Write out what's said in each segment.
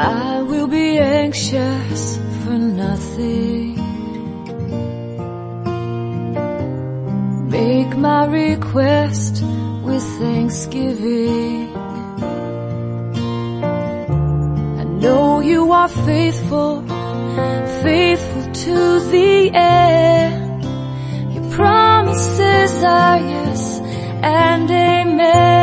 I will be anxious for nothing. Make my request with thanksgiving. I know you are faithful, faithful to the end. Your promises are yes and amen.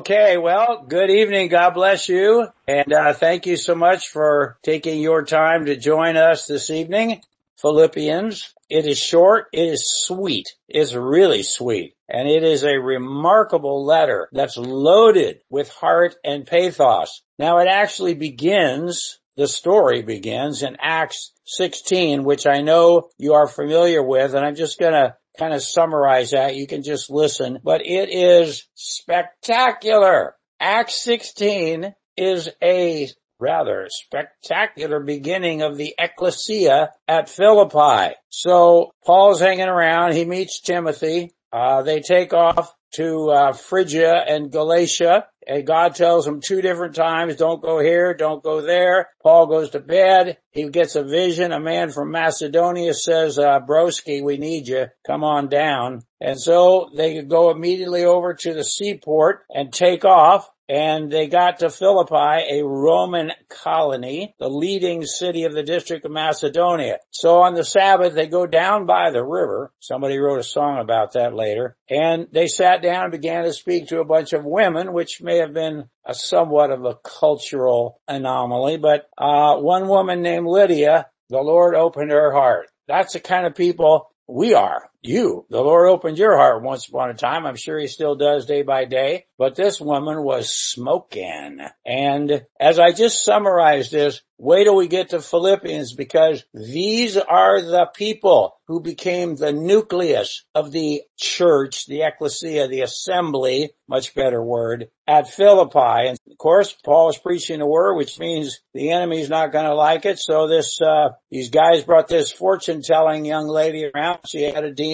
Okay, well, good evening. God bless you. And uh, thank you so much for taking your time to join us this evening. Philippians. It is short. It is sweet. It's really sweet. And it is a remarkable letter that's loaded with heart and pathos. Now it actually begins, the story begins in Acts 16, which I know you are familiar with. And I'm just going to kind of summarize that. You can just listen, but it is spectacular. Acts 16 is a rather spectacular beginning of the ecclesia at Philippi. So Paul's hanging around. He meets Timothy. Uh, they take off to uh, Phrygia and Galatia. And God tells him two different times, don't go here, don't go there. Paul goes to bed. He gets a vision. A man from Macedonia says, uh, broski, we need you. Come on down. And so they go immediately over to the seaport and take off and they got to Philippi, a Roman colony, the leading city of the district of Macedonia. So on the Sabbath, they go down by the river. Somebody wrote a song about that later. And they sat down and began to speak to a bunch of women, which may have been a somewhat of a cultural anomaly, but uh, one woman named Lydia, the Lord opened her heart. That's the kind of people we are. You. The Lord opened your heart once upon a time. I'm sure he still does day by day. But this woman was smoking. And as I just summarized this, wait till we get to Philippians because these are the people who became the nucleus of the church, the ecclesia, the assembly, much better word, at Philippi. And of course, Paul is preaching the word, which means the enemy's not going to like it. So this, uh, these guys brought this fortune telling young lady around. She had a demon.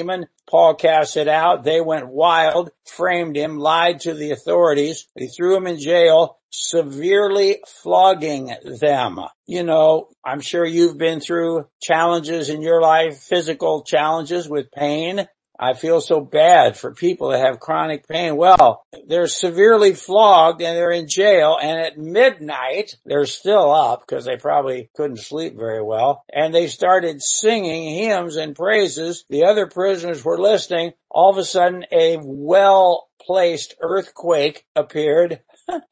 Paul cast it out. They went wild, framed him, lied to the authorities. They threw him in jail, severely flogging them. You know, I'm sure you've been through challenges in your life, physical challenges with pain. I feel so bad for people that have chronic pain. Well, they're severely flogged and they're in jail and at midnight they're still up because they probably couldn't sleep very well and they started singing hymns and praises. The other prisoners were listening. All of a sudden a well placed earthquake appeared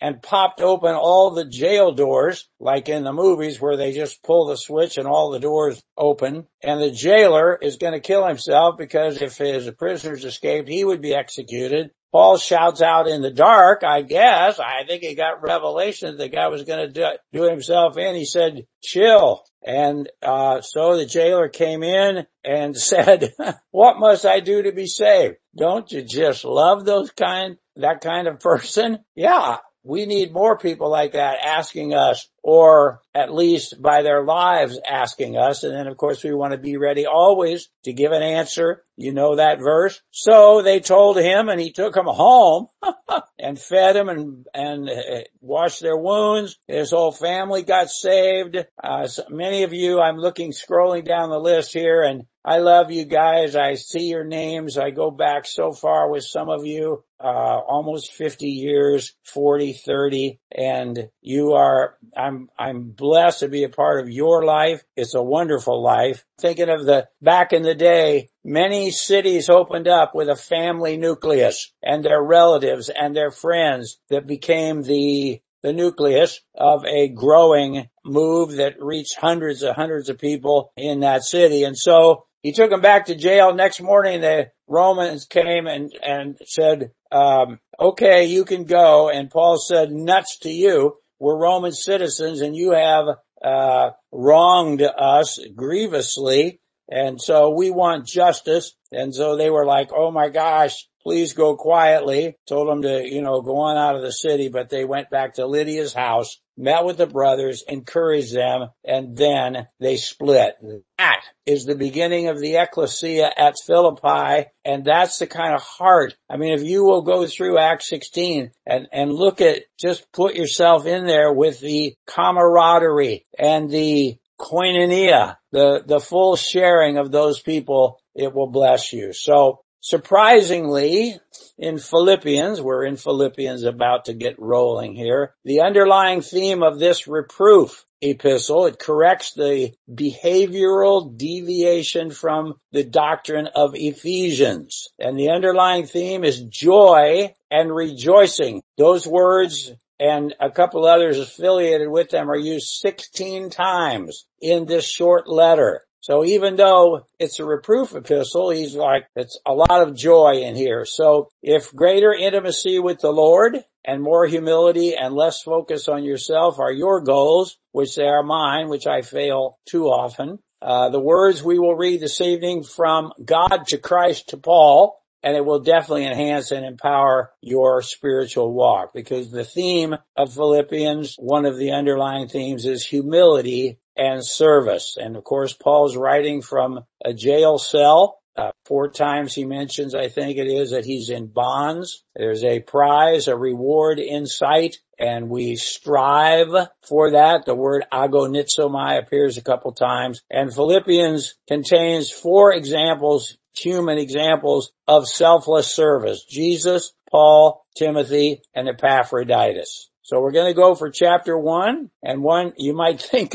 and popped open all the jail doors, like in the movies where they just pull the switch and all the doors open. And the jailer is going to kill himself because if his prisoners escaped, he would be executed. Paul shouts out in the dark, I guess. I think he got revelation that the guy was going to do, do himself in. He said, chill. And, uh, so the jailer came in and said, what must I do to be saved? Don't you just love those kind, that kind of person? Yeah. We need more people like that asking us or at least by their lives asking us. And then of course we want to be ready always to give an answer. You know that verse. So they told him and he took him home and fed him and, and uh, washed their wounds. His whole family got saved. Uh, so many of you, I'm looking, scrolling down the list here and I love you guys. I see your names. I go back so far with some of you, uh, almost 50 years, 40, 30, and you are, I'm, I'm blessed to be a part of your life. It's a wonderful life. Thinking of the back in the day, many cities opened up with a family nucleus and their relatives and their friends that became the the nucleus of a growing move that reached hundreds of hundreds of people in that city. And so he took him back to jail. Next morning, the Romans came and, and said, um, okay, you can go. And Paul said, nuts to you. We're Roman citizens and you have, uh, wronged us grievously. And so we want justice. And so they were like, oh my gosh, please go quietly. Told them to, you know, go on out of the city, but they went back to Lydia's house, met with the brothers, encouraged them, and then they split. That is the beginning of the ecclesia at Philippi, and that's the kind of heart. I mean, if you will go through Acts 16 and, and look at, just put yourself in there with the camaraderie and the koinonia, the, the full sharing of those people, it will bless you. So surprisingly, in Philippians, we're in Philippians about to get rolling here, the underlying theme of this reproof epistle, it corrects the behavioral deviation from the doctrine of Ephesians. And the underlying theme is joy and rejoicing. Those words and a couple others affiliated with them are used 16 times in this short letter. So even though it's a reproof epistle, he's like, it's a lot of joy in here. So if greater intimacy with the Lord and more humility and less focus on yourself are your goals, which they are mine, which I fail too often, uh, the words we will read this evening from God to Christ to Paul and it will definitely enhance and empower your spiritual walk because the theme of Philippians, one of the underlying themes is humility and service. And of course, Paul's writing from a jail cell. Uh, four times he mentions, I think it is, that he's in bonds. There's a prize, a reward in sight, and we strive for that. The word agonizomai appears a couple times. And Philippians contains four examples human examples of selfless service. Jesus, Paul, Timothy, and Epaphroditus. So we're going to go for chapter one and one, you might think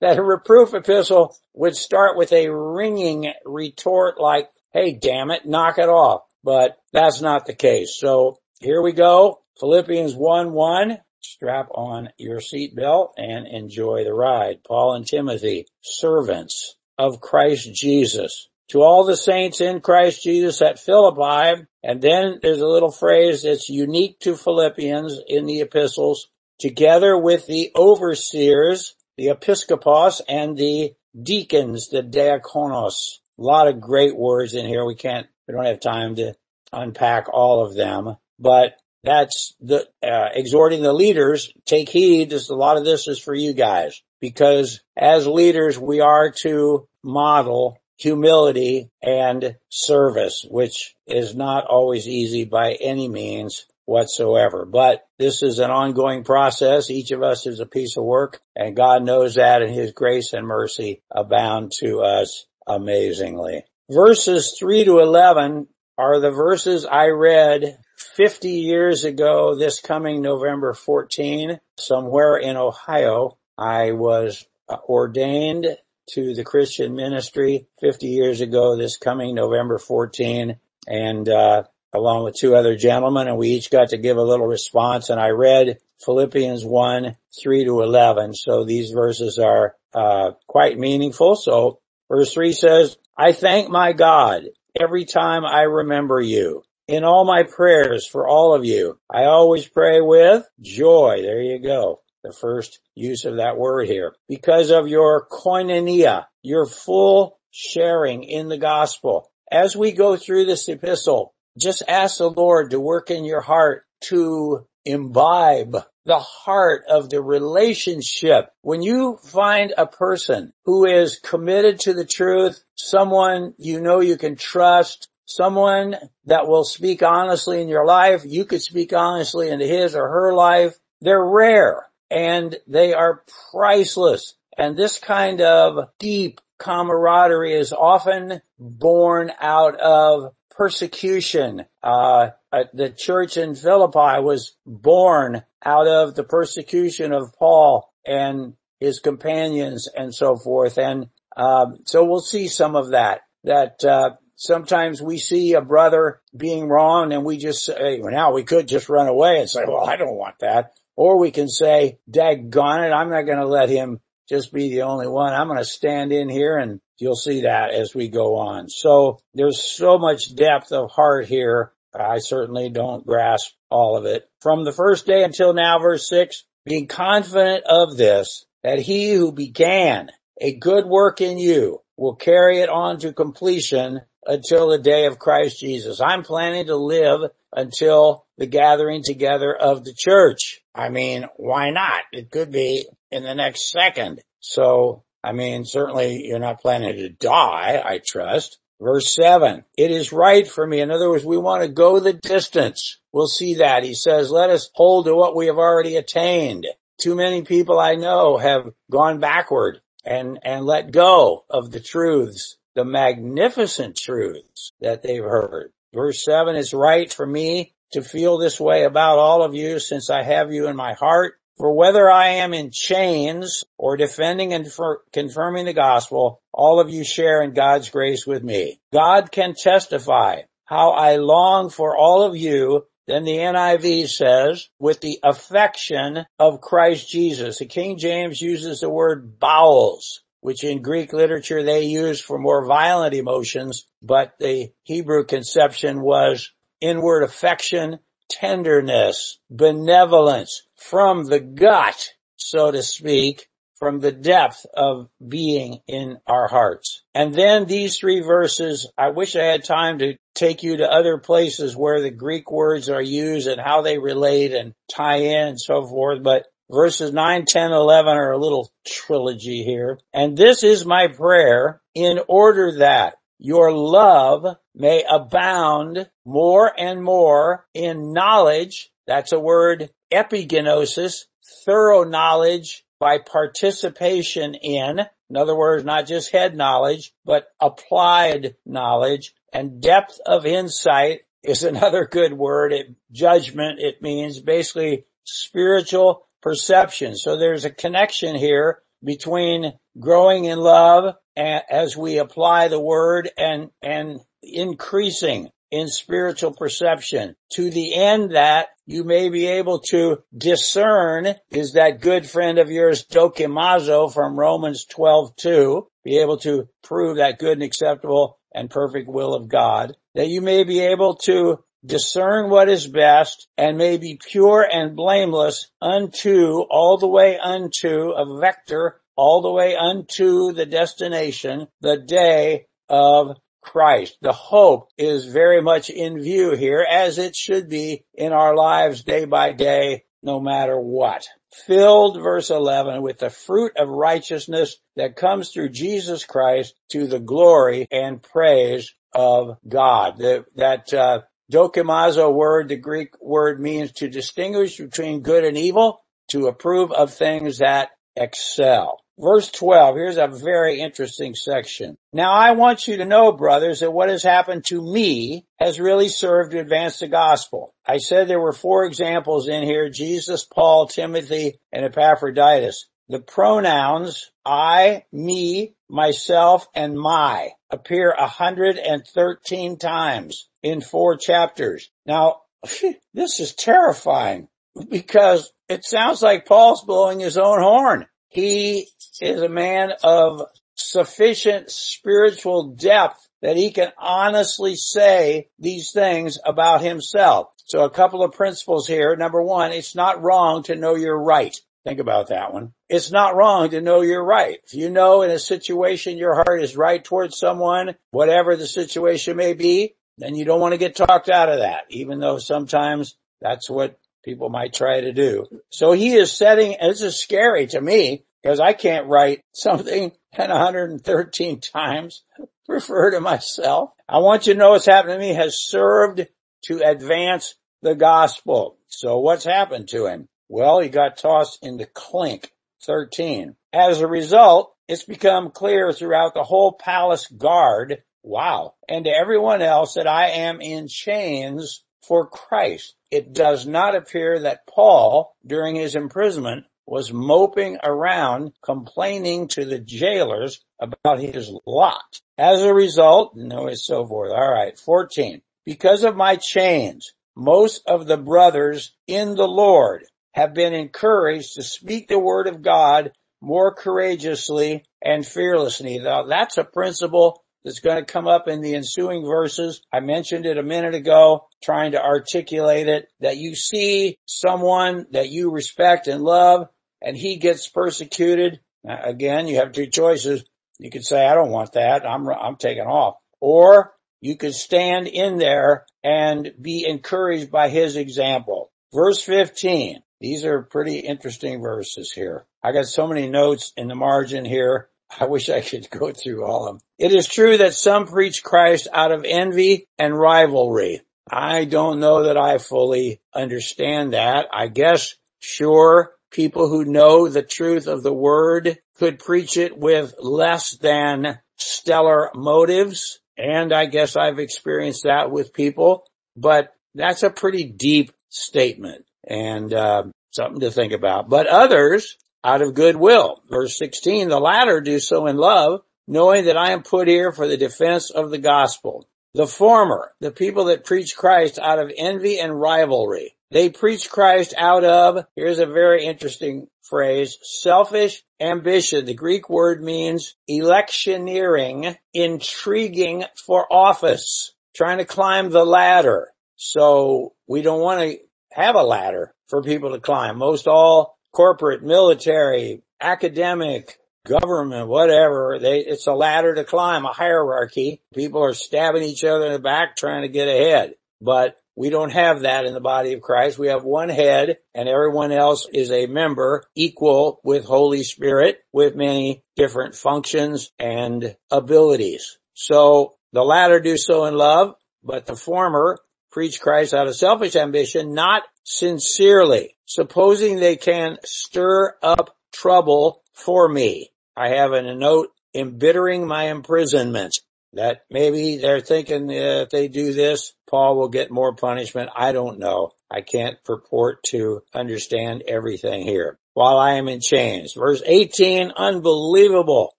that a reproof epistle would start with a ringing retort like, Hey, damn it, knock it off. But that's not the case. So here we go. Philippians 1 1. Strap on your seatbelt and enjoy the ride. Paul and Timothy, servants of Christ Jesus to all the saints in Christ Jesus at Philippi. And then there's a little phrase that's unique to Philippians in the epistles, together with the overseers, the episkopos, and the deacons, the diakonos. A lot of great words in here. We can't, we don't have time to unpack all of them, but that's the, uh, exhorting the leaders, take heed. Just a lot of this is for you guys because as leaders, we are to model humility and service, which is not always easy by any means whatsoever. But this is an ongoing process. Each of us is a piece of work and God knows that and his grace and mercy abound to us amazingly. Verses 3 to 11 are the verses I read 50 years ago this coming November 14 somewhere in Ohio. I was ordained to the Christian ministry 50 years ago this coming November 14 and uh, along with two other gentlemen and we each got to give a little response and I read Philippians 1, 3 to 11. So these verses are uh, quite meaningful. So verse 3 says, I thank my God every time I remember you. In all my prayers for all of you, I always pray with joy. There you go the first use of that word here, because of your koinonia, your full sharing in the gospel. As we go through this epistle, just ask the Lord to work in your heart to imbibe the heart of the relationship. When you find a person who is committed to the truth, someone you know you can trust, someone that will speak honestly in your life, you could speak honestly into his or her life, they're rare and they are priceless. And this kind of deep camaraderie is often born out of persecution. Uh, uh, the church in Philippi was born out of the persecution of Paul and his companions and so forth. And um, so we'll see some of that. That uh, sometimes we see a brother being wrong and we just say, well, now we could just run away and say, well, I don't want that. Or we can say, daggone it, I'm not going to let him just be the only one. I'm going to stand in here and you'll see that as we go on. So there's so much depth of heart here. I certainly don't grasp all of it. From the first day until now, verse six, being confident of this, that he who began a good work in you will carry it on to completion until the day of Christ Jesus. I'm planning to live until the gathering together of the church. I mean, why not? It could be in the next second. So, I mean, certainly you're not planning to die, I trust. Verse seven, it is right for me. In other words, we want to go the distance. We'll see that. He says, let us hold to what we have already attained. Too many people I know have gone backward and, and let go of the truths, the magnificent truths that they've heard. Verse seven is right for me to feel this way about all of you since I have you in my heart. For whether I am in chains or defending and confirming the gospel, all of you share in God's grace with me. God can testify how I long for all of you then the NIV says, with the affection of Christ Jesus. The King James uses the word bowels, which in Greek literature they use for more violent emotions, but the Hebrew conception was inward affection, tenderness, benevolence from the gut, so to speak, from the depth of being in our hearts. And then these three verses, I wish I had time to take you to other places where the Greek words are used and how they relate and tie in and so forth, but verses 9, 10, 11 are a little trilogy here. And this is my prayer in order that your love may abound more and more in knowledge. That's a word, epignosis, thorough knowledge by participation in, in other words, not just head knowledge, but applied knowledge and depth of insight is another good word. It, judgment, it means basically spiritual perception. So there's a connection here between growing in love as we apply the word and, and increasing in spiritual perception. To the end that you may be able to discern is that good friend of yours dokimazo from Romans 12, 2, be able to prove that good and acceptable and perfect will of God, that you may be able to discern what is best and may be pure and blameless unto all the way unto a vector all the way unto the destination, the day of Christ. The hope is very much in view here as it should be in our lives day by day, no matter what. Filled, verse 11, with the fruit of righteousness that comes through Jesus Christ to the glory and praise of God. The, that, uh, dokimazo word, the Greek word means to distinguish between good and evil, to approve of things that excel. Verse 12, here's a very interesting section. Now I want you to know, brothers, that what has happened to me has really served to advance the gospel. I said there were four examples in here, Jesus, Paul, Timothy, and Epaphroditus. The pronouns I, me, myself, and my appear 113 times in four chapters. Now, this is terrifying because it sounds like Paul's blowing his own horn. He is a man of sufficient spiritual depth that he can honestly say these things about himself. So a couple of principles here. Number one, it's not wrong to know you're right. Think about that one. It's not wrong to know you're right. If you know in a situation your heart is right towards someone, whatever the situation may be, then you don't want to get talked out of that, even though sometimes that's what people might try to do. So he is setting, this is scary to me because I can't write something 113 times, refer to myself. I want you to know what's happened to me has served to advance the gospel. So what's happened to him? Well, he got tossed into clink 13. As a result, it's become clear throughout the whole palace guard, wow, and to everyone else that I am in chains for Christ. It does not appear that Paul, during his imprisonment, was moping around complaining to the jailers about his lot. As a result, no, it's so forth. All right. 14. Because of my chains, most of the brothers in the Lord have been encouraged to speak the word of God more courageously and fearlessly. Now that's a principle that's going to come up in the ensuing verses. I mentioned it a minute ago, trying to articulate it, that you see someone that you respect and love and he gets persecuted. Again, you have two choices. You could say, I don't want that. I'm, I'm taking off. Or you could stand in there and be encouraged by his example. Verse 15. These are pretty interesting verses here. I got so many notes in the margin here. I wish I could go through all of them. It is true that some preach Christ out of envy and rivalry. I don't know that I fully understand that. I guess, sure, people who know the truth of the word could preach it with less than stellar motives. And I guess I've experienced that with people, but that's a pretty deep statement and uh, something to think about. But others out of goodwill. Verse 16, the latter do so in love, knowing that I am put here for the defense of the gospel. The former, the people that preach Christ out of envy and rivalry. They preach Christ out of, here's a very interesting phrase, selfish ambition. The Greek word means electioneering, intriguing for office, trying to climb the ladder. So we don't want to have a ladder for people to climb. Most all corporate, military, academic, government, whatever, they, it's a ladder to climb, a hierarchy. People are stabbing each other in the back trying to get ahead. But we don't have that in the body of Christ. We have one head and everyone else is a member equal with Holy Spirit with many different functions and abilities. So the latter do so in love, but the former preach Christ out of selfish ambition, not sincerely, supposing they can stir up trouble for me. I have a note, embittering my imprisonment. That maybe they're thinking if they do this, Paul will get more punishment. I don't know. I can't purport to understand everything here while I am in chains. Verse 18, unbelievable.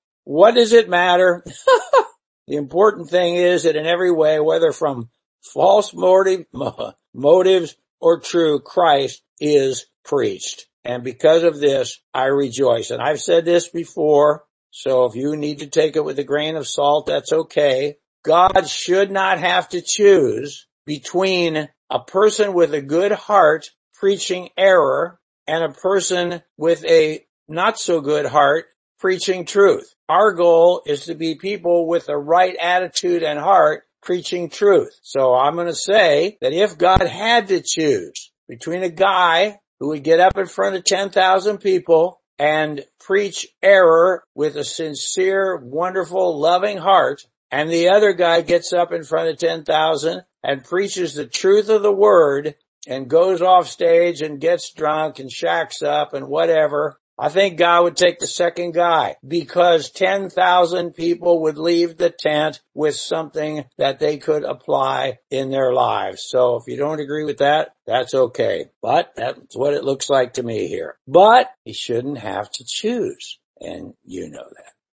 What does it matter? the important thing is that in every way, whether from false motive, motives or true, Christ is preached. And because of this, I rejoice. And I've said this before, so if you need to take it with a grain of salt, that's okay. God should not have to choose between a person with a good heart preaching error and a person with a not so good heart preaching truth. Our goal is to be people with the right attitude and heart preaching truth. So I'm going to say that if God had to choose between a guy who would get up in front of 10,000 people and preach error with a sincere, wonderful, loving heart, and the other guy gets up in front of 10,000 and preaches the truth of the word and goes off stage and gets drunk and shacks up and whatever, I think God would take the second guy because 10,000 people would leave the tent with something that they could apply in their lives. So if you don't agree with that, that's okay. But that's what it looks like to me here. But he shouldn't have to choose. And you know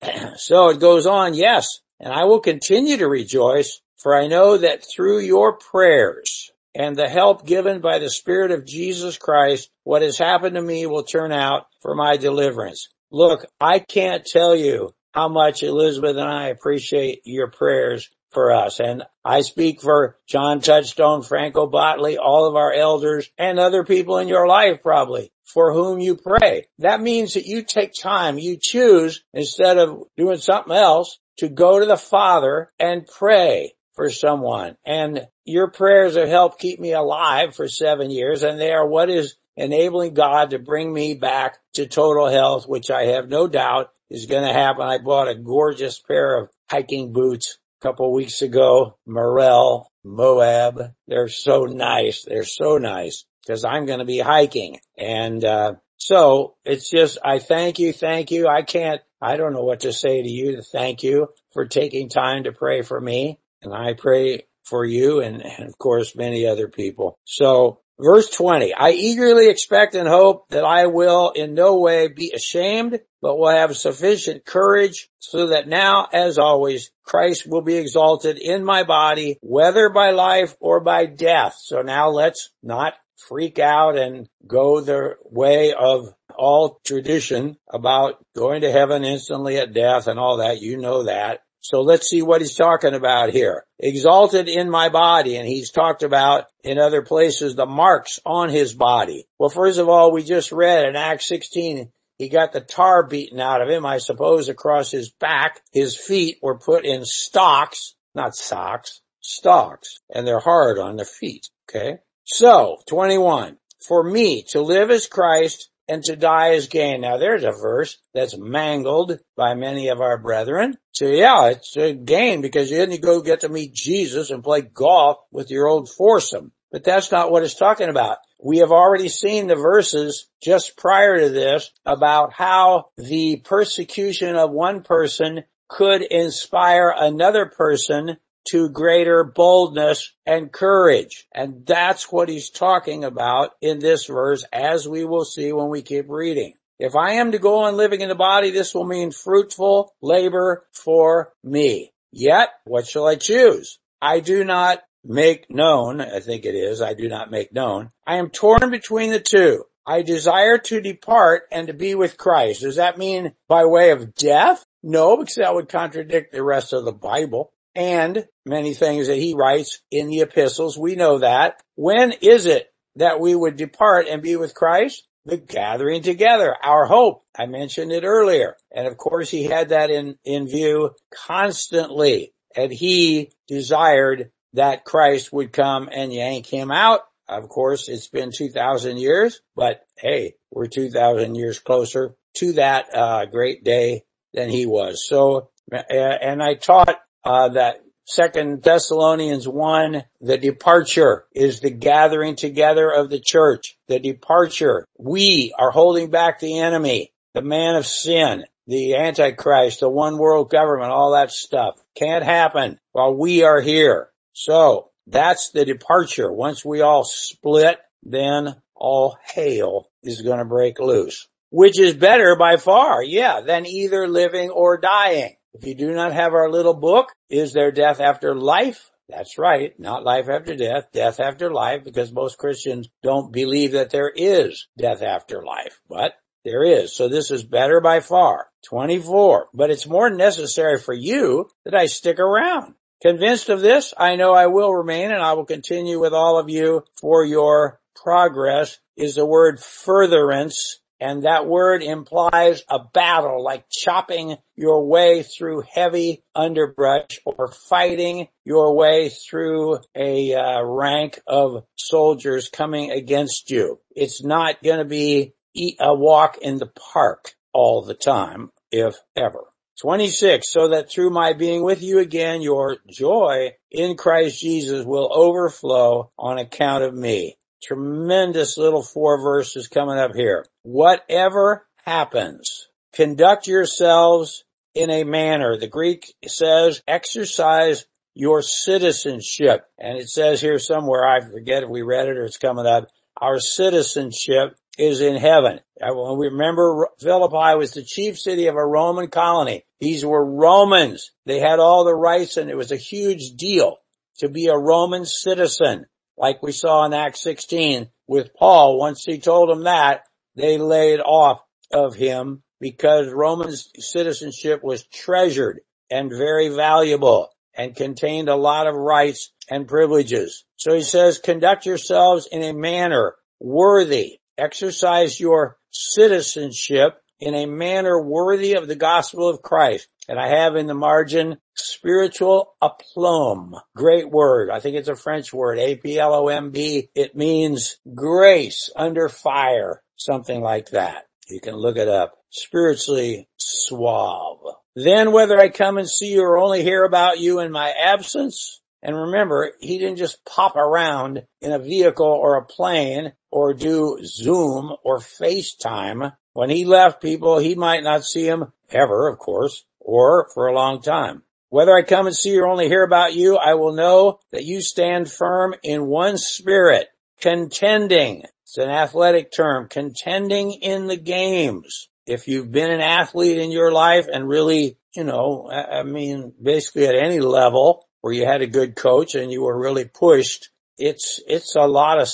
that. so it goes on. Yes. And I will continue to rejoice for I know that through your prayers and the help given by the Spirit of Jesus Christ, what has happened to me will turn out for my deliverance. Look, I can't tell you how much Elizabeth and I appreciate your prayers for us. And I speak for John Touchstone, Franco Botley, all of our elders and other people in your life probably for whom you pray. That means that you take time, you choose instead of doing something else to go to the Father and pray for someone. And your prayers have helped keep me alive for seven years and they are what is enabling God to bring me back to total health, which I have no doubt is going to happen. I bought a gorgeous pair of hiking boots a couple weeks ago, Merrell, Moab. They're so nice. They're so nice because I'm going to be hiking. And, uh, so it's just, I thank you. Thank you. I can't, I don't know what to say to you to thank you for taking time to pray for me. And I pray for you and, and of course many other people. So verse 20, I eagerly expect and hope that I will in no way be ashamed, but will have sufficient courage so that now, as always, Christ will be exalted in my body, whether by life or by death. So now let's not freak out and go the way of all tradition about going to heaven instantly at death and all that. You know that. So let's see what he's talking about here. Exalted in my body, and he's talked about in other places the marks on his body. Well, first of all, we just read in Acts 16, he got the tar beaten out of him, I suppose, across his back. His feet were put in stocks, not socks, stocks, and they're hard on the feet. Okay. So 21, for me to live as Christ and to die is gain. Now there's a verse that's mangled by many of our brethren. So yeah, it's a gain because then you go get to meet Jesus and play golf with your old foursome. But that's not what it's talking about. We have already seen the verses just prior to this about how the persecution of one person could inspire another person to greater boldness and courage. And that's what he's talking about in this verse as we will see when we keep reading. If I am to go on living in the body, this will mean fruitful labor for me. Yet, what shall I choose? I do not make known, I think it is, I do not make known. I am torn between the two. I desire to depart and to be with Christ. Does that mean by way of death? No, because that would contradict the rest of the Bible and many things that he writes in the epistles. We know that. When is it that we would depart and be with Christ? The gathering together, our hope. I mentioned it earlier. And of course he had that in, in view constantly. And he desired that Christ would come and yank him out. Of course, it's been 2000 years, but hey, we're 2000 years closer to that, uh, great day than he was. So, and I taught uh, that Second Thessalonians 1, the departure is the gathering together of the church. The departure. We are holding back the enemy, the man of sin, the Antichrist, the one world government, all that stuff. Can't happen while we are here. So that's the departure. Once we all split, then all hail is going to break loose, which is better by far. Yeah, than either living or dying. If you do not have our little book, is there death after life? That's right. Not life after death, death after life, because most Christians don't believe that there is death after life, but there is. So this is better by far. 24. But it's more necessary for you that I stick around. Convinced of this, I know I will remain and I will continue with all of you for your progress is the word furtherance and that word implies a battle, like chopping your way through heavy underbrush or fighting your way through a uh, rank of soldiers coming against you. It's not going to be a walk in the park all the time, if ever. 26, so that through my being with you again, your joy in Christ Jesus will overflow on account of me. Tremendous little four verses coming up here. Whatever happens, conduct yourselves in a manner. The Greek says exercise your citizenship. And it says here somewhere, I forget if we read it or it's coming up, our citizenship is in heaven. We remember Philippi was the chief city of a Roman colony. These were Romans. They had all the rights and it was a huge deal to be a Roman citizen like we saw in Acts 16 with Paul. Once he told them that, they laid off of him because Roman citizenship was treasured and very valuable and contained a lot of rights and privileges. So he says, conduct yourselves in a manner worthy. Exercise your citizenship in a manner worthy of the gospel of Christ. And I have in the margin spiritual aplomb. Great word. I think it's a French word. A-P-L-O-M-B. It means grace under fire. Something like that. You can look it up. Spiritually suave. Then whether I come and see you or only hear about you in my absence, and remember, he didn't just pop around in a vehicle or a plane or do Zoom or FaceTime. When he left people, he might not see them ever, of course, or for a long time. Whether I come and see or only hear about you, I will know that you stand firm in one spirit, contending. It's an athletic term, contending in the games. If you've been an athlete in your life and really, you know, I mean, basically at any level where you had a good coach and you were really pushed, it's, it's a lot of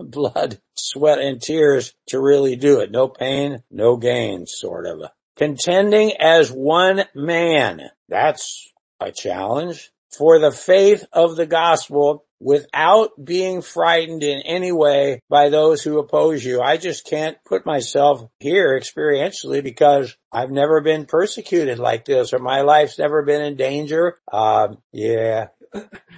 blood, sweat and tears to really do it. No pain, no gain sort of. Contending as one man. That's a challenge for the faith of the gospel without being frightened in any way by those who oppose you. I just can't put myself here experientially because I've never been persecuted like this or my life's never been in danger. Uh, yeah,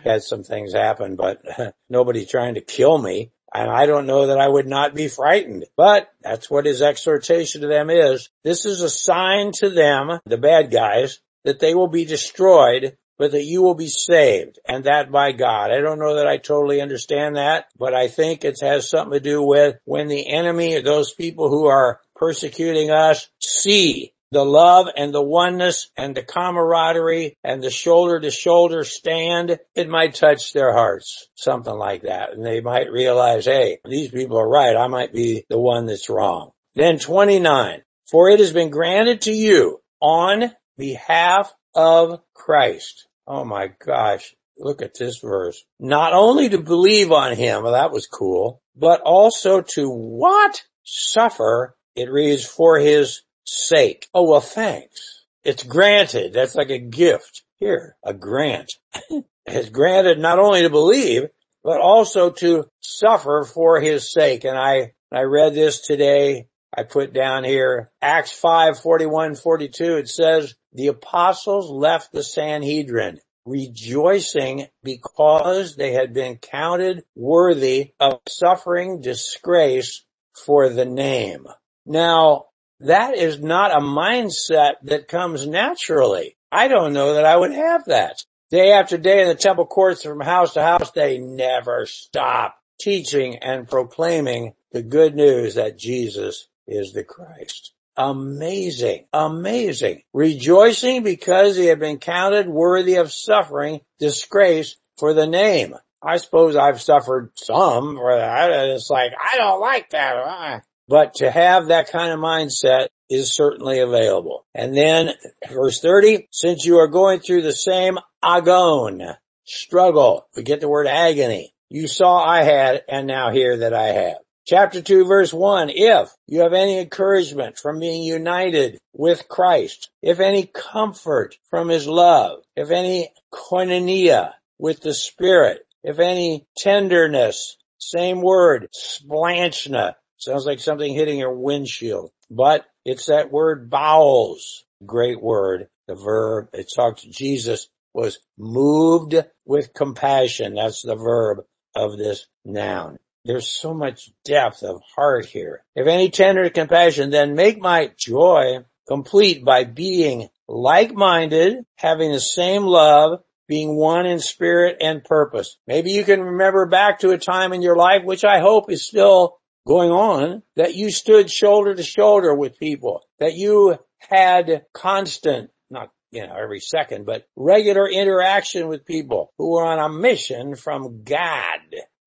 had some things happen, but nobody trying to kill me. And I don't know that I would not be frightened, but that's what his exhortation to them is. This is a sign to them, the bad guys, that they will be destroyed, but that you will be saved and that by God. I don't know that I totally understand that, but I think it has something to do with when the enemy, those people who are persecuting us, see the love and the oneness and the camaraderie and the shoulder to shoulder stand, it might touch their hearts. Something like that. And they might realize, hey, these people are right. I might be the one that's wrong. Then 29. For it has been granted to you on behalf of Christ. Oh my gosh. Look at this verse. Not only to believe on him, well, that was cool, but also to what? Suffer, it reads, for his sake. Oh, well, thanks. It's granted. That's like a gift. Here, a grant. it's granted not only to believe, but also to suffer for his sake. And I, I read this today. I put down here, Acts 5, 41, 42. It says, the apostles left the Sanhedrin rejoicing because they had been counted worthy of suffering disgrace for the name. Now, that is not a mindset that comes naturally. I don't know that I would have that. Day after day in the temple courts from house to house, they never stop teaching and proclaiming the good news that Jesus is the Christ. Amazing, amazing. Rejoicing because he had been counted worthy of suffering disgrace for the name. I suppose I've suffered some for that. It's like, I don't like that. But to have that kind of mindset is certainly available. And then verse 30, since you are going through the same agon, struggle, we get the word agony. You saw I had and now hear that I have. Chapter 2 verse 1, if you have any encouragement from being united with Christ, if any comfort from his love, if any koinonia with the Spirit, if any tenderness, same word, splanchna, Sounds like something hitting your windshield, but it's that word bowels. Great word. The verb, it talks, Jesus was moved with compassion. That's the verb of this noun. There's so much depth of heart here. If any tender compassion, then make my joy complete by being like-minded, having the same love, being one in spirit and purpose. Maybe you can remember back to a time in your life, which I hope is still going on that you stood shoulder to shoulder with people, that you had constant, not, you know, every second, but regular interaction with people who were on a mission from God.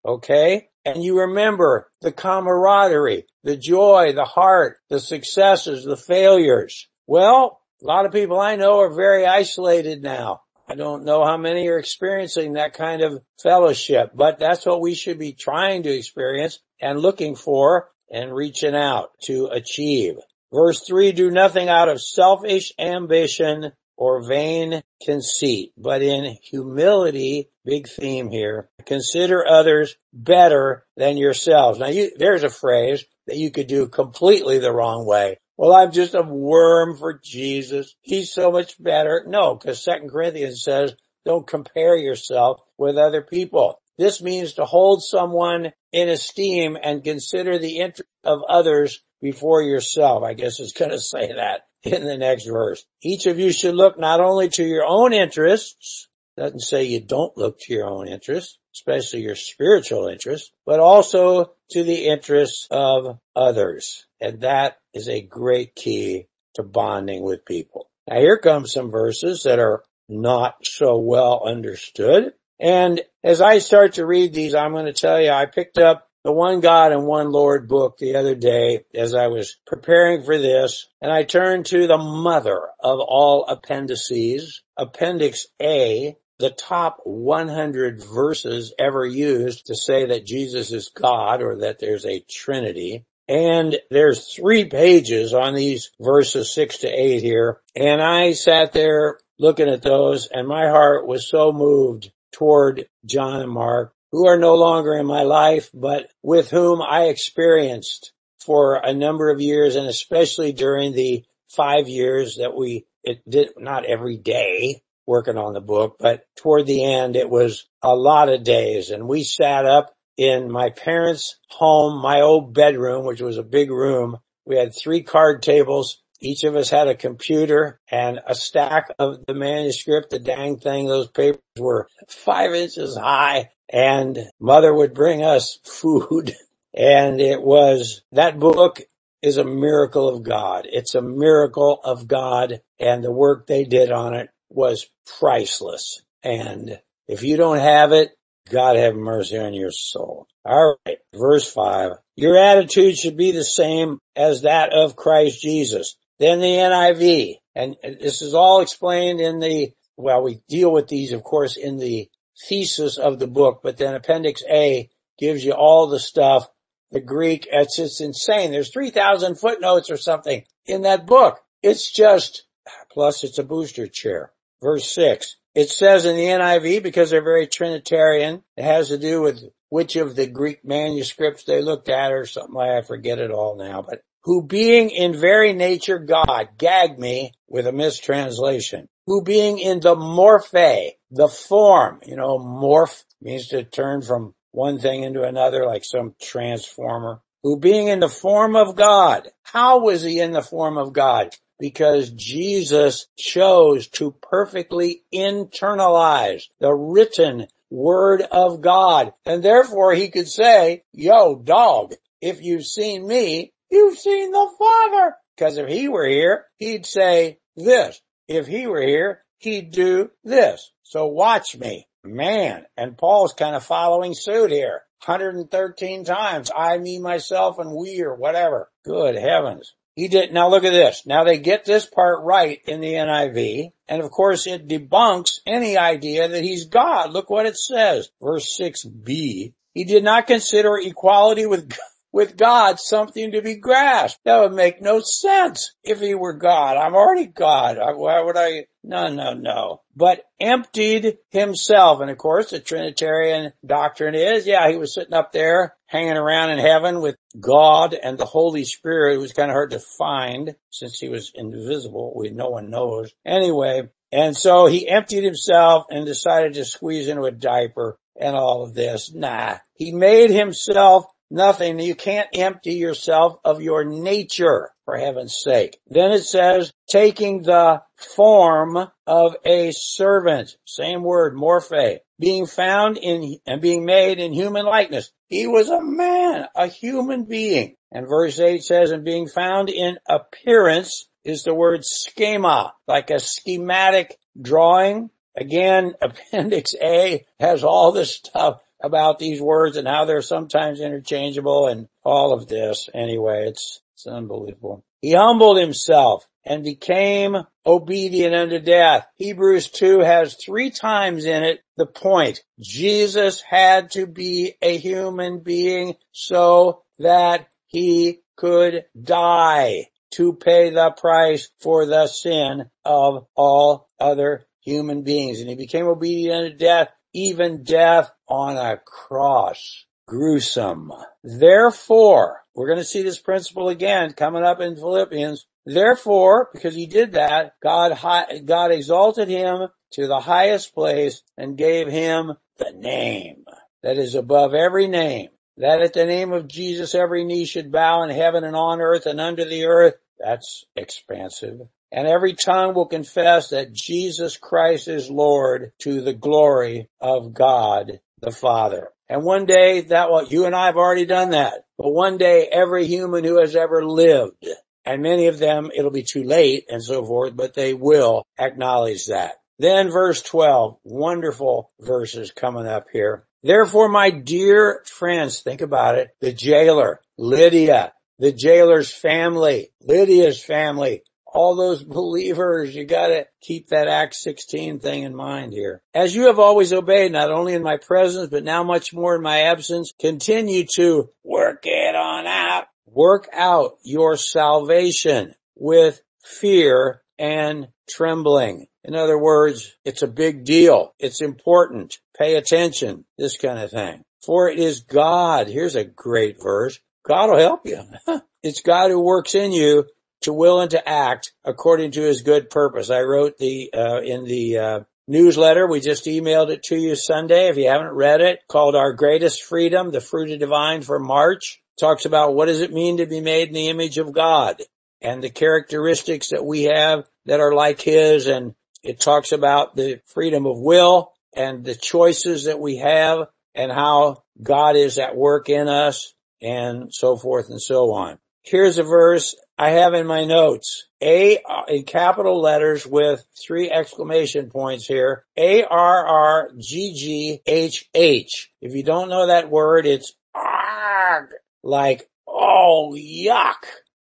Okay. And you remember the camaraderie, the joy, the heart, the successes, the failures. Well, a lot of people I know are very isolated now. I don't know how many are experiencing that kind of fellowship, but that's what we should be trying to experience and looking for and reaching out to achieve. Verse three, do nothing out of selfish ambition or vain conceit, but in humility, big theme here, consider others better than yourselves. Now you, there's a phrase that you could do completely the wrong way. Well, I'm just a worm for Jesus. He's so much better. No, because Second Corinthians says, don't compare yourself with other people. This means to hold someone in esteem and consider the interest of others before yourself. I guess it's going to say that in the next verse. Each of you should look not only to your own interests, doesn't say you don't look to your own interests, especially your spiritual interests, but also to the interests of others. And that is a great key to bonding with people. Now here comes some verses that are not so well understood. And as I start to read these, I'm going to tell you, I picked up the One God and One Lord book the other day as I was preparing for this, and I turned to the mother of all appendices, Appendix A, the top 100 verses ever used to say that Jesus is God or that there's a Trinity. And there's three pages on these verses six to eight here. And I sat there looking at those and my heart was so moved toward John and Mark, who are no longer in my life, but with whom I experienced for a number of years and especially during the five years that we, it did not every day, working on the book, but toward the end it was a lot of days and we sat up in my parents' home, my old bedroom, which was a big room. We had three card tables. Each of us had a computer and a stack of the manuscript, the dang thing. Those papers were five inches high and mother would bring us food. And it was that book is a miracle of God. It's a miracle of God and the work they did on it was priceless. And if you don't have it, God have mercy on your soul. All right. Verse five. Your attitude should be the same as that of Christ Jesus. Then the NIV. And this is all explained in the, well, we deal with these, of course, in the thesis of the book, but then appendix A gives you all the stuff. The Greek, it's just insane. There's 3,000 footnotes or something in that book. It's just, plus it's a booster chair. Verse six. It says in the NIV, because they're very Trinitarian, it has to do with which of the Greek manuscripts they looked at or something I forget it all now, but who being in very nature God, gag me with a mistranslation, who being in the morphe, the form, you know, morph means to turn from one thing into another like some transformer, who being in the form of God. How was he in the form of God? Because Jesus chose to perfectly internalize the written word of God. And therefore he could say, yo dog, if you've seen me, you've seen the Father. Because if he were here, he'd say this. If he were here, he'd do this. So watch me. Man. And Paul's kind of following suit here. 113 times. I, me, myself, and we or whatever. Good heavens. He did. Now look at this. Now they get this part right in the NIV. And of course it debunks any idea that he's God. Look what it says. Verse 6b. He did not consider equality with with God something to be grasped. That would make no sense if he were God. I'm already God. Why would I? No, no, no. But emptied himself. And of course the Trinitarian doctrine is, yeah, he was sitting up there hanging around in heaven with God and the Holy Spirit. It was kind of hard to find since he was invisible. We, no one knows. Anyway, and so he emptied himself and decided to squeeze into a diaper and all of this. Nah, he made himself Nothing. You can't empty yourself of your nature, for heaven's sake. Then it says, taking the form of a servant. Same word, morphe. Being found in and being made in human likeness. He was a man, a human being. And verse 8 says, and being found in appearance is the word schema, like a schematic drawing. Again, appendix A has all this stuff about these words and how they're sometimes interchangeable and all of this. Anyway, it's, it's unbelievable. He humbled himself and became obedient unto death. Hebrews 2 has three times in it the point. Jesus had to be a human being so that he could die to pay the price for the sin of all other human beings. And he became obedient unto death, even death on a cross. Gruesome. Therefore, we're going to see this principle again coming up in Philippians. Therefore, because he did that, God, God exalted him to the highest place and gave him the name that is above every name. That at the name of Jesus every knee should bow in heaven and on earth and under the earth. That's expansive and every tongue will confess that Jesus Christ is Lord to the glory of God the Father. And one day that will, you and I have already done that, but one day every human who has ever lived, and many of them it'll be too late and so forth, but they will acknowledge that. Then verse 12, wonderful verses coming up here. Therefore, my dear friends, think about it. The jailer, Lydia, the jailer's family, Lydia's family, all those believers. You gotta keep that Acts 16 thing in mind here. As you have always obeyed, not only in my presence, but now much more in my absence, continue to work it on out. Work out your salvation with fear and trembling. In other words, it's a big deal. It's important. Pay attention. This kind of thing. For it is God. Here's a great verse. God will help you. it's God who works in you to will and to act according to his good purpose. I wrote the, uh, in the, uh, newsletter. We just emailed it to you Sunday. If you haven't read it, called Our Greatest Freedom, the Fruit of Divine for March, talks about what does it mean to be made in the image of God and the characteristics that we have that are like His. And it talks about the freedom of will and the choices that we have and how God is at work in us and so forth and so on. Here's a verse I have in my notes. A in capital letters with three exclamation points here. A R R G G H H. If you don't know that word, it's arg, like, oh, yuck.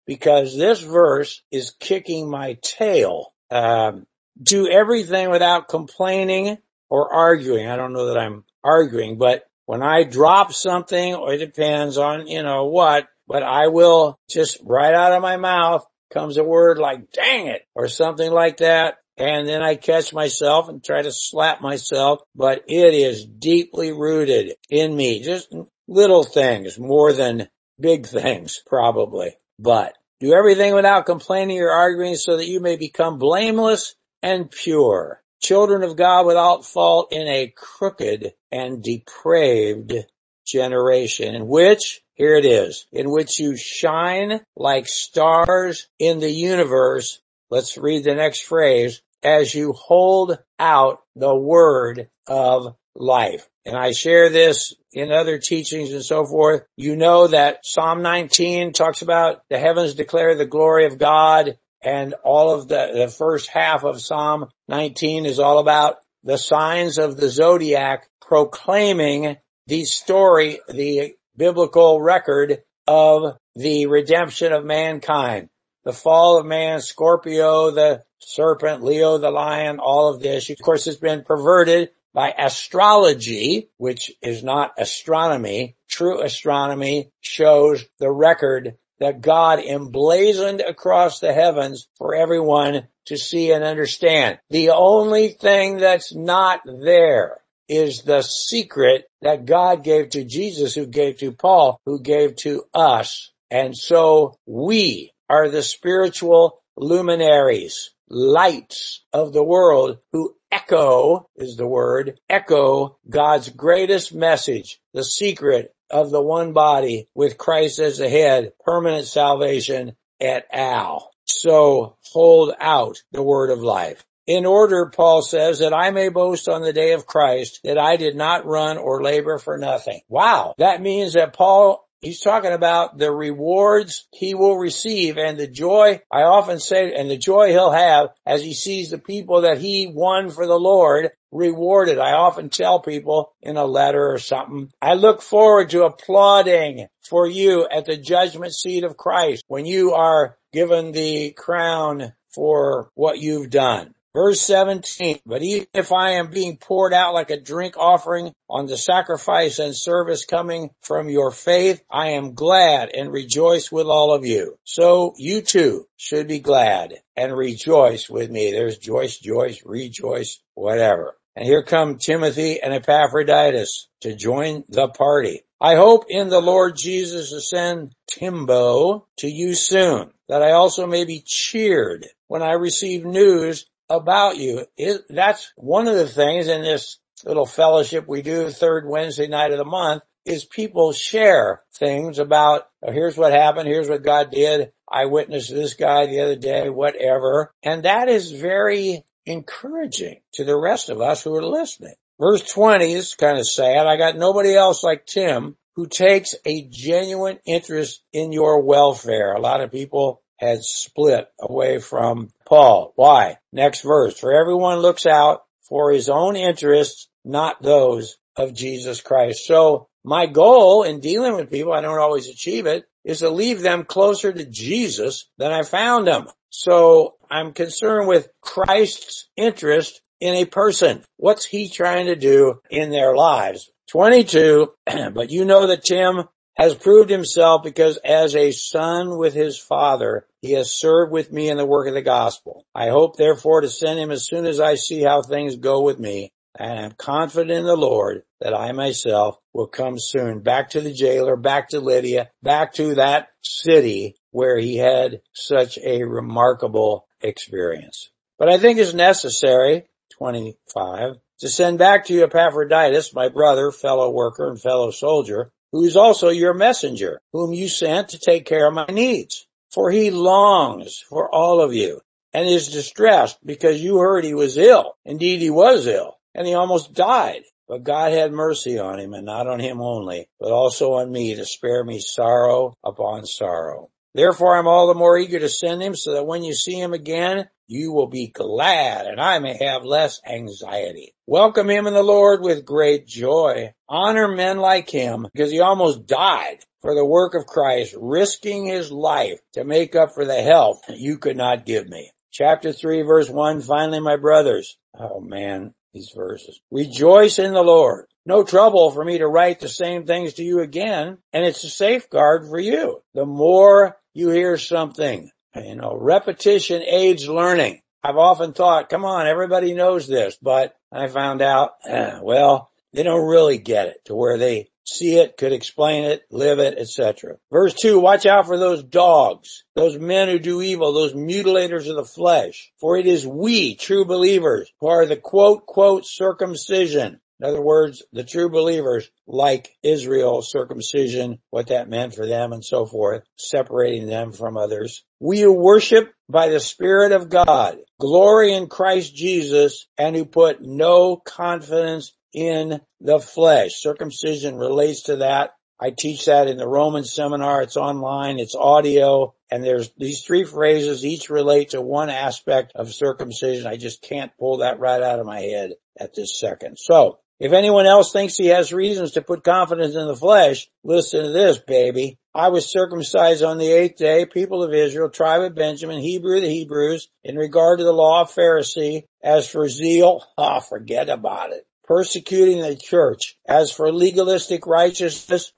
Because this verse is kicking my tail. Um, do everything without complaining or arguing. I don't know that I'm arguing, but when I drop something, or it depends on, you know, what, but I will just right out of my mouth comes a word like dang it or something like that. And then I catch myself and try to slap myself, but it is deeply rooted in me. Just little things more than big things probably, but do everything without complaining or arguing so that you may become blameless and pure. Children of God without fault in a crooked and depraved generation in which here it is, in which you shine like stars in the universe. Let's read the next phrase as you hold out the word of life. And I share this in other teachings and so forth. You know that Psalm 19 talks about the heavens declare the glory of God and all of the, the first half of Psalm 19 is all about the signs of the zodiac proclaiming the story, the biblical record of the redemption of mankind. The fall of man, Scorpio, the serpent, Leo, the lion, all of this, of course, has been perverted by astrology, which is not astronomy. True astronomy shows the record that God emblazoned across the heavens for everyone to see and understand. The only thing that's not there is the secret that God gave to Jesus, who gave to Paul, who gave to us. And so we are the spiritual luminaries, lights of the world who echo is the word, echo God's greatest message, the secret of the one body with Christ as the head, permanent salvation et al. So hold out the word of life in order, Paul says, that I may boast on the day of Christ that I did not run or labor for nothing. Wow. That means that Paul He's talking about the rewards he will receive and the joy, I often say, and the joy he'll have as he sees the people that he won for the Lord rewarded. I often tell people in a letter or something, I look forward to applauding for you at the judgment seat of Christ when you are given the crown for what you've done. Verse 17, but even if I am being poured out like a drink offering on the sacrifice and service coming from your faith, I am glad and rejoice with all of you. So you too should be glad and rejoice with me. There's Joyce, Joyce, rejoice, whatever. And here come Timothy and Epaphroditus to join the party. I hope in the Lord Jesus to send Timbo to you soon, that I also may be cheered when I receive news about you. It, that's one of the things in this little fellowship we do third Wednesday night of the month is people share things about oh, here's what happened, here's what God did. I witnessed this guy the other day, whatever. And that is very encouraging to the rest of us who are listening. Verse 20 is kind of sad. I got nobody else like Tim who takes a genuine interest in your welfare. A lot of people had split away from Paul. Why? Next verse. For everyone looks out for his own interests, not those of Jesus Christ. So my goal in dealing with people, I don't always achieve it, is to leave them closer to Jesus than I found them. So I'm concerned with Christ's interest in a person. What's he trying to do in their lives? 22, but you know that Tim has proved himself because as a son with his father, he has served with me in the work of the gospel. I hope therefore to send him as soon as I see how things go with me and am confident in the Lord that I myself will come soon back to the jailer, back to Lydia, back to that city where he had such a remarkable experience. But I think it's necessary 25, to send back to you Epaphroditus, my brother, fellow worker, and fellow soldier, who is also your messenger, whom you sent to take care of my needs. For he longs for all of you and is distressed because you heard he was ill. Indeed, he was ill and he almost died. But God had mercy on him and not on him only, but also on me to spare me sorrow upon sorrow. Therefore I'm all the more eager to send him so that when you see him again, you will be glad and I may have less anxiety. Welcome him in the Lord with great joy. Honor men like him because he almost died for the work of Christ, risking his life to make up for the health you could not give me. Chapter 3 verse 1, finally my brothers. Oh man, these verses. Rejoice in the Lord. No trouble for me to write the same things to you again, and it's a safeguard for you. The more you hear something, you know, repetition aids learning. I've often thought, come on, everybody knows this, but I found out, eh, well, they don't really get it to where they see it, could explain it, live it, etc. Verse 2, watch out for those dogs, those men who do evil, those mutilators of the flesh. For it is we, true believers, who are the quote, quote, circumcision. In other words, the true believers, like Israel, circumcision, what that meant for them and so forth, separating them from others. We worship by the Spirit of God, glory in Christ Jesus, and who put no confidence in the flesh. Circumcision relates to that. I teach that in the Roman seminar. It's online. It's audio. And there's these three phrases. Each relate to one aspect of circumcision. I just can't pull that right out of my head at this second. So if anyone else thinks he has reasons to put confidence in the flesh, listen to this, baby. I was circumcised on the eighth day, people of Israel, tribe of Benjamin, Hebrew of the Hebrews, in regard to the law of Pharisee. As for zeal, ah, oh, forget about it persecuting the church. As for legalistic righteousness,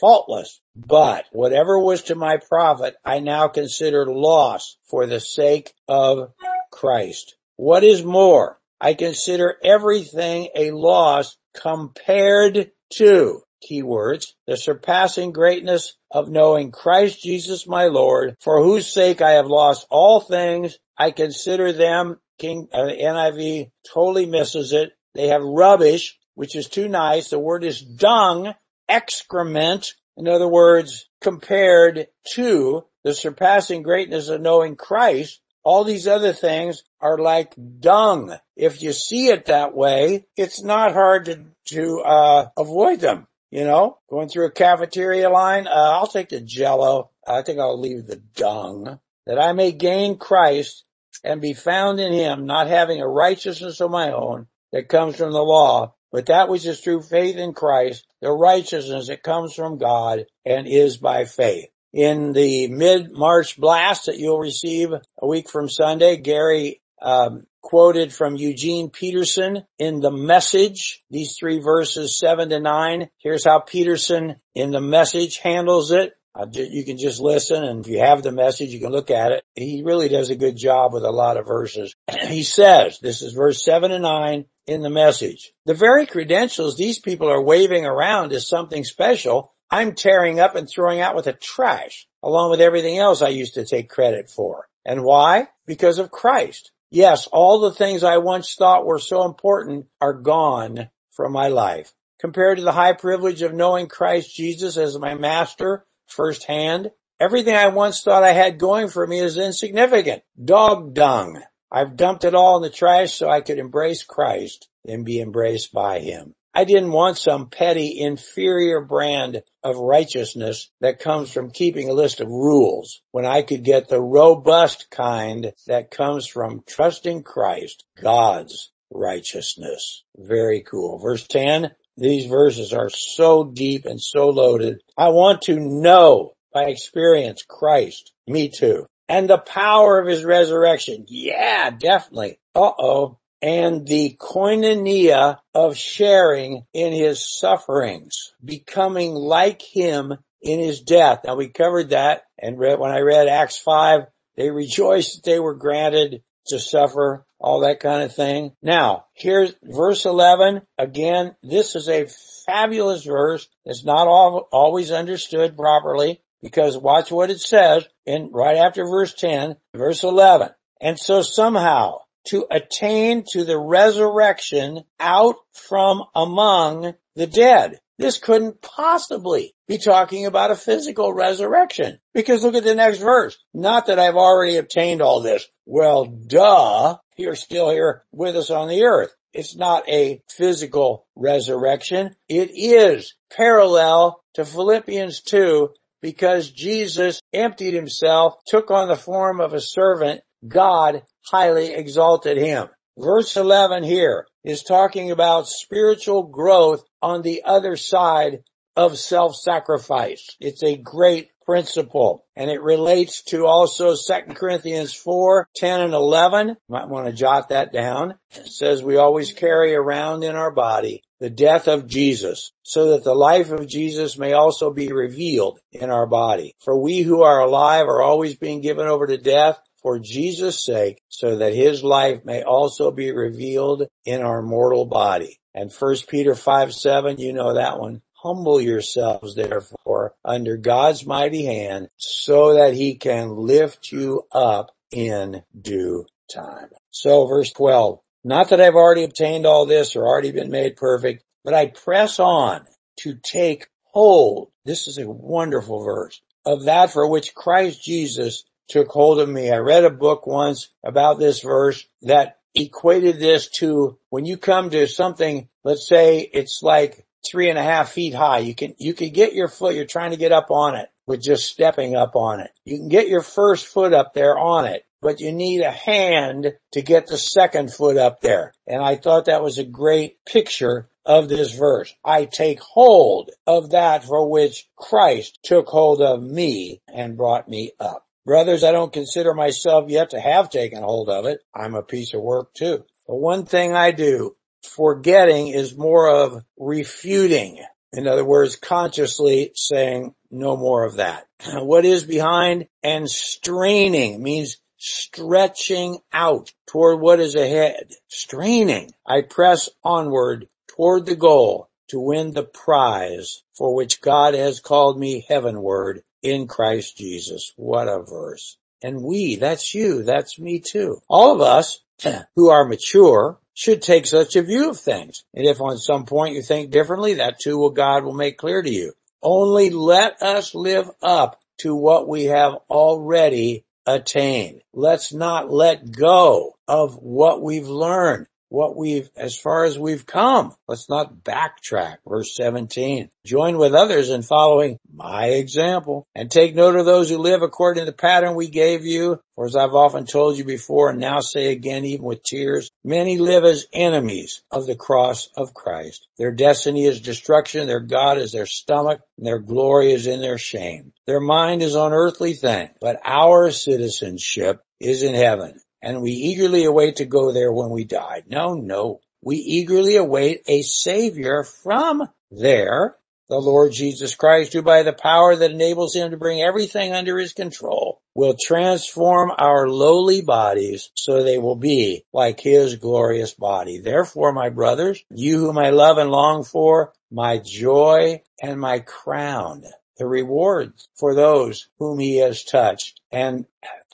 faultless. But whatever was to my profit, I now consider loss for the sake of Christ. What is more, I consider everything a loss compared to keywords, the surpassing greatness of knowing Christ Jesus my Lord, for whose sake I have lost all things. I consider them, King, uh, NIV totally misses it, they have rubbish, which is too nice. The word is dung, excrement. In other words, compared to the surpassing greatness of knowing Christ, all these other things are like dung. If you see it that way, it's not hard to, to uh, avoid them. You know, going through a cafeteria line, uh, I'll take the jello. I think I'll leave the dung that I may gain Christ and be found in him, not having a righteousness of my own that comes from the law, but that which is through faith in Christ, the righteousness that comes from God and is by faith. In the mid-March blast that you'll receive a week from Sunday, Gary um, quoted from Eugene Peterson in the message, these three verses seven to nine. Here's how Peterson in the message handles it. you can just listen and if you have the message, you can look at it. He really does a good job with a lot of verses. he says, this is verse seven and nine, in the message. The very credentials these people are waving around is something special, I'm tearing up and throwing out with the trash, along with everything else I used to take credit for. And why? Because of Christ. Yes, all the things I once thought were so important are gone from my life. Compared to the high privilege of knowing Christ Jesus as my master firsthand, everything I once thought I had going for me is insignificant. Dog dung. I've dumped it all in the trash so I could embrace Christ and be embraced by him. I didn't want some petty inferior brand of righteousness that comes from keeping a list of rules when I could get the robust kind that comes from trusting Christ, God's righteousness. Very cool. Verse 10, these verses are so deep and so loaded. I want to know by experience Christ. Me too and the power of his resurrection. Yeah, definitely. Uh-oh. And the koinonia of sharing in his sufferings, becoming like him in his death. Now we covered that and read, when I read Acts 5, they rejoiced that they were granted to suffer, all that kind of thing. Now, here's verse 11. Again, this is a fabulous verse. It's not all, always understood properly. Because watch what it says in right after verse 10, verse 11. And so somehow to attain to the resurrection out from among the dead. This couldn't possibly be talking about a physical resurrection. Because look at the next verse. Not that I've already obtained all this. Well, duh. You're still here with us on the earth. It's not a physical resurrection. It is parallel to Philippians 2 because Jesus emptied himself, took on the form of a servant. God highly exalted him. Verse 11 here is talking about spiritual growth on the other side of self-sacrifice. It's a great principle and it relates to also 2 Corinthians 4, 10 and 11. You might want to jot that down. It says we always carry around in our body the death of Jesus so that the life of Jesus may also be revealed in our body. For we who are alive are always being given over to death for Jesus' sake, so that his life may also be revealed in our mortal body. And 1 Peter 5, 7, you know that one. Humble yourselves therefore under God's mighty hand so that he can lift you up in due time. So verse 12, not that I've already obtained all this or already been made perfect, but I press on to take hold. This is a wonderful verse of that for which Christ Jesus took hold of me. I read a book once about this verse that equated this to when you come to something, let's say it's like three and a half feet high. You can, you can get your foot, you're trying to get up on it with just stepping up on it. You can get your first foot up there on it, but you need a hand to get the second foot up there. And I thought that was a great picture of this verse. I take hold of that for which Christ took hold of me and brought me up. Brothers, I don't consider myself yet to have taken hold of it. I'm a piece of work too. But one thing I do, forgetting is more of refuting. In other words, consciously saying no more of that. What is behind and straining means stretching out toward what is ahead. Straining. I press onward toward the goal to win the prize for which God has called me heavenward in Christ Jesus. What a verse. And we, that's you, that's me too. All of us who are mature should take such a view of things. And if on some point you think differently, that too will God will make clear to you. Only let us live up to what we have already attained. Let's not let go of what we've learned what we've, as far as we've come. Let's not backtrack. Verse 17. Join with others in following my example and take note of those who live according to the pattern we gave you. For as I've often told you before and now say again, even with tears, many live as enemies of the cross of Christ. Their destiny is destruction. Their God is their stomach and their glory is in their shame. Their mind is on earthly things, but our citizenship is in heaven and we eagerly await to go there when we die. No, no. We eagerly await a savior from there, the Lord Jesus Christ, who by the power that enables him to bring everything under his control will transform our lowly bodies so they will be like his glorious body. Therefore, my brothers, you whom I love and long for, my joy and my crown, the rewards for those whom he has touched. And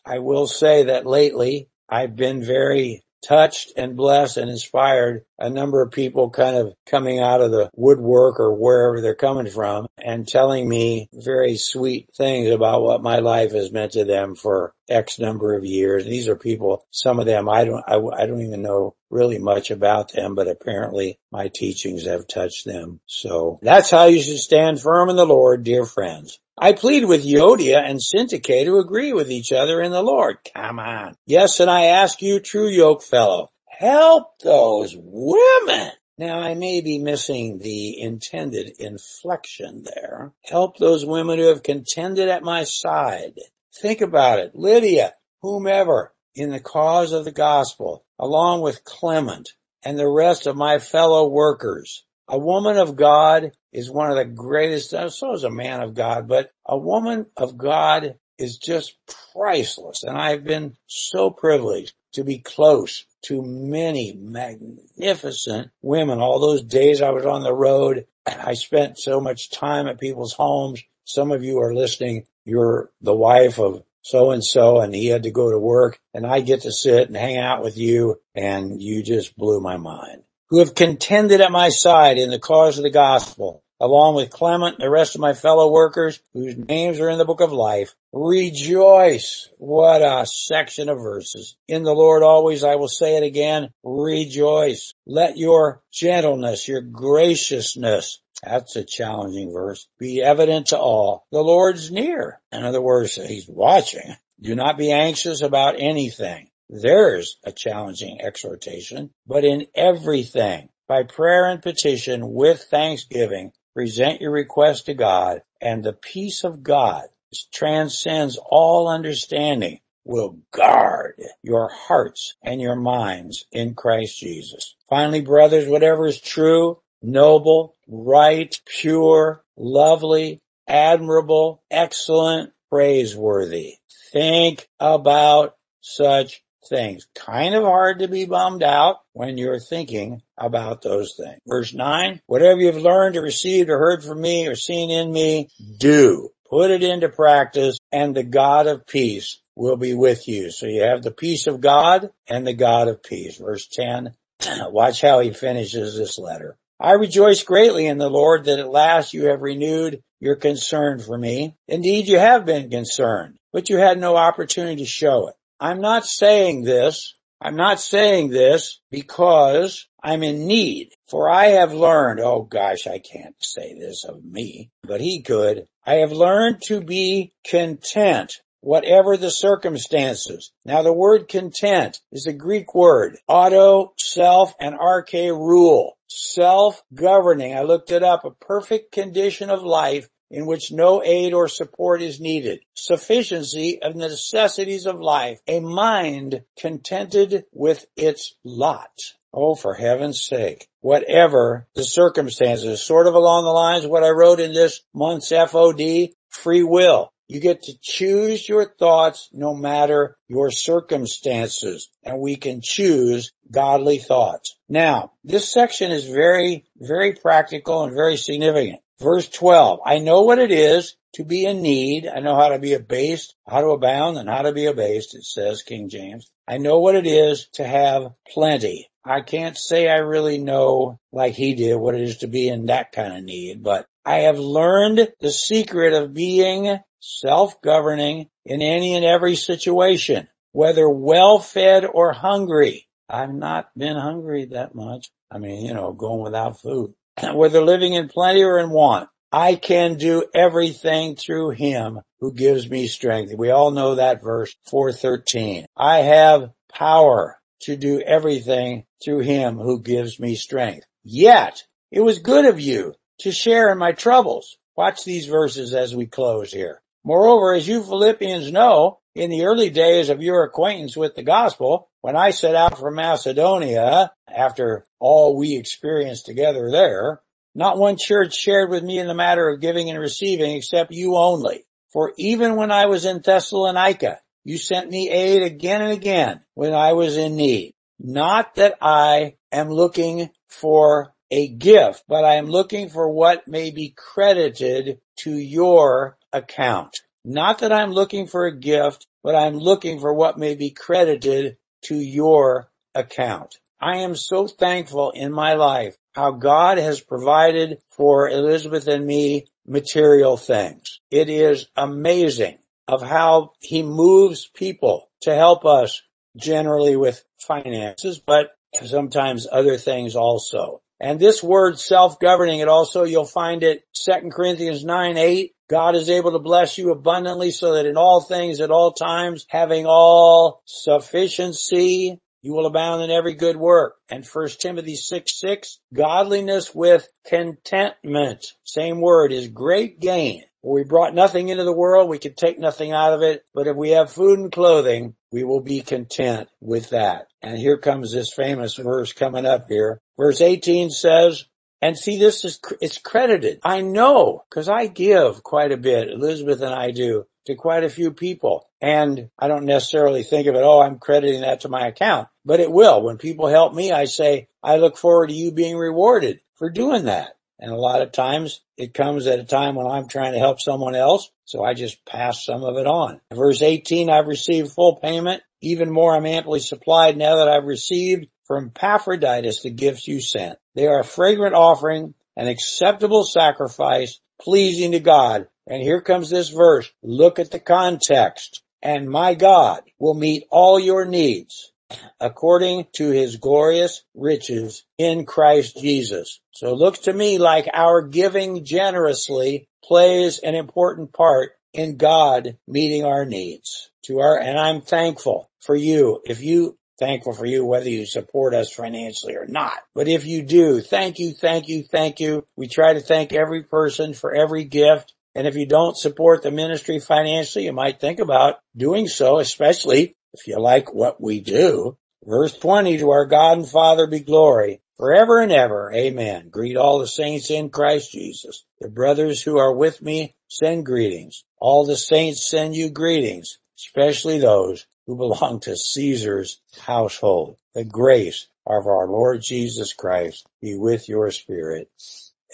I will say that lately I've been very touched and blessed and inspired a number of people kind of coming out of the woodwork or wherever they're coming from and telling me very sweet things about what my life has meant to them for X number of years. And These are people, some of them I don't, I, I don't even know really much about them, but apparently my teachings have touched them. So that's how you should stand firm in the Lord, dear friends. I plead with Euodia and Syntyche to agree with each other in the Lord. Come on. Yes, and I ask you, true yoke fellow, help those women. Now I may be missing the intended inflection there. Help those women who have contended at my side. Think about it. Lydia, whomever, in the cause of the gospel, along with Clement and the rest of my fellow workers. A woman of God is one of the greatest, uh, so is a man of God, but a woman of God is just priceless. And I've been so privileged to be close to many magnificent women. All those days I was on the road, I spent so much time at people's homes. Some of you are listening. You're the wife of so and so and he had to go to work and I get to sit and hang out with you and you just blew my mind. Who have contended at my side in the cause of the gospel along with Clement and the rest of my fellow workers whose names are in the book of life. Rejoice. What a section of verses. In the Lord always, I will say it again, rejoice. Let your gentleness, your graciousness, that's a challenging verse, be evident to all. The Lord's near. In other words, he's watching. Do not be anxious about anything. There's a challenging exhortation, but in everything, by prayer and petition with thanksgiving, present your request to God, and the peace of God, which transcends all understanding, will guard your hearts and your minds in Christ Jesus. Finally, brothers, whatever is true, noble, right, pure, lovely, admirable, excellent, praiseworthy. Think about such things. Kind of hard to be bummed out when you're thinking about those things. Verse 9, whatever you've learned or received or heard from me or seen in me, do. Put it into practice and the God of peace will be with you. So you have the peace of God and the God of peace. Verse 10, watch how he finishes this letter. I rejoice greatly in the Lord that at last you have renewed your concern for me. Indeed, you have been concerned, but you had no opportunity to show it. I'm not saying this. I'm not saying this because I'm in need. For I have learned, oh gosh, I can't say this of me, but he could. I have learned to be content whatever the circumstances. Now the word content is a Greek word, auto, self, and arche rule. Self-governing. I looked it up. A perfect condition of life in which no aid or support is needed, sufficiency of the necessities of life, a mind contented with its lot. Oh, for heaven's sake. Whatever the circumstances, sort of along the lines of what I wrote in this month's FOD, free will. You get to choose your thoughts no matter your circumstances, and we can choose godly thoughts. Now, this section is very, very practical and very significant. Verse 12, I know what it is to be in need. I know how to be abased, how to abound, and how to be abased, it says King James. I know what it is to have plenty. I can't say I really know, like he did, what it is to be in that kind of need, but I have learned the secret of being self-governing in any and every situation, whether well-fed or hungry. I've not been hungry that much. I mean, you know, going without food. Whether living in plenty or in want. I can do everything through him who gives me strength. We all know that verse 413. I have power to do everything through him who gives me strength. Yet it was good of you to share in my troubles. Watch these verses as we close here. Moreover, as you Philippians know, in the early days of your acquaintance with the gospel, when I set out from Macedonia, after all we experienced together there, not one church shared with me in the matter of giving and receiving except you only. For even when I was in Thessalonica, you sent me aid again and again when I was in need. Not that I am looking for a gift, but I am looking for what may be credited to your account. Not that I'm looking for a gift, but I'm looking for what may be credited to your account. I am so thankful in my life how God has provided for Elizabeth and me material things. It is amazing of how he moves people to help us generally with finances, but sometimes other things also. And this word self-governing, it also, you'll find it 2 Corinthians 9, 8. God is able to bless you abundantly so that in all things at all times, having all sufficiency, you will abound in every good work. And 1 Timothy 6, 6, godliness with contentment, same word, is great gain. We brought nothing into the world, we could take nothing out of it, but if we have food and clothing, we will be content with that. And here comes this famous verse coming up here. Verse 18 says, and see, this is, it's credited. I know, cause I give quite a bit. Elizabeth and I do to quite a few people. And I don't necessarily think of it, oh, I'm crediting that to my account, but it will. When people help me, I say, I look forward to you being rewarded for doing that. And a lot of times it comes at a time when I'm trying to help someone else. So I just pass some of it on. Verse 18, I've received full payment. Even more, I'm amply supplied now that I've received from Epaphroditus the gifts you sent. They are a fragrant offering, an acceptable sacrifice, pleasing to God. And here comes this verse. Look at the context. And my God will meet all your needs according to his glorious riches in Christ Jesus. So it looks to me like our giving generously plays an important part in God meeting our needs to our, and I'm thankful for you. If you thankful for you, whether you support us financially or not. But if you do, thank you, thank you, thank you. We try to thank every person for every gift. And if you don't support the ministry financially, you might think about doing so, especially if you like what we do. Verse 20, to our God and Father be glory forever and ever. Amen. Greet all the saints in Christ Jesus. The brothers who are with me send greetings. All the saints send you greetings, especially those who belong to Caesar's household. The grace of our Lord Jesus Christ be with your spirit.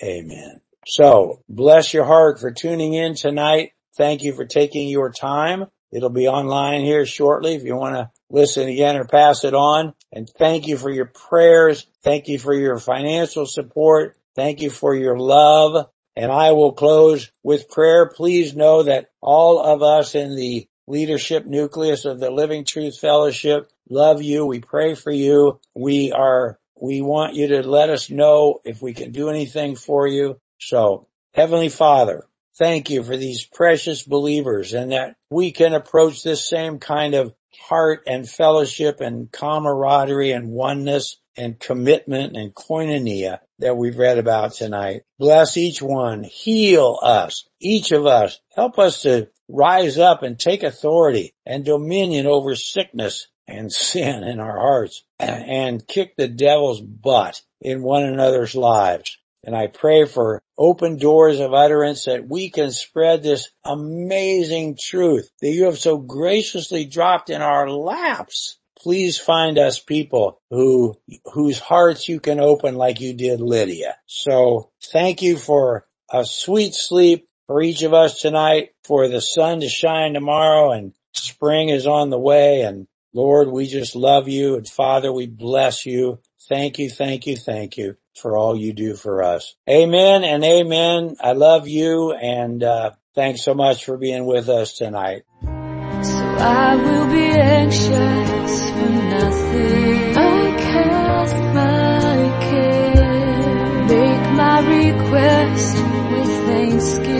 Amen. So bless your heart for tuning in tonight. Thank you for taking your time. It'll be online here shortly if you want to listen again or pass it on. And thank you for your prayers. Thank you for your financial support. Thank you for your love. And I will close with prayer. Please know that all of us in the leadership nucleus of the Living Truth Fellowship love you. We pray for you. We are, we want you to let us know if we can do anything for you. So Heavenly Father, thank you for these precious believers and that we can approach this same kind of heart and fellowship and camaraderie and oneness and commitment and koinonia that we've read about tonight. Bless each one. Heal us. Each of us. Help us to rise up and take authority and dominion over sickness and sin in our hearts and kick the devil's butt in one another's lives. And I pray for open doors of utterance that we can spread this amazing truth that you have so graciously dropped in our laps. Please find us people who, whose hearts you can open like you did Lydia. So thank you for a sweet sleep for each of us tonight, for the sun to shine tomorrow and spring is on the way. And Lord, we just love you. And Father, we bless you. Thank you, thank you, thank you for all you do for us. Amen and amen. I love you and uh, thanks so much for being with us tonight. So I will be anxious for nothing. I cast my care, make my request with thanksgiving.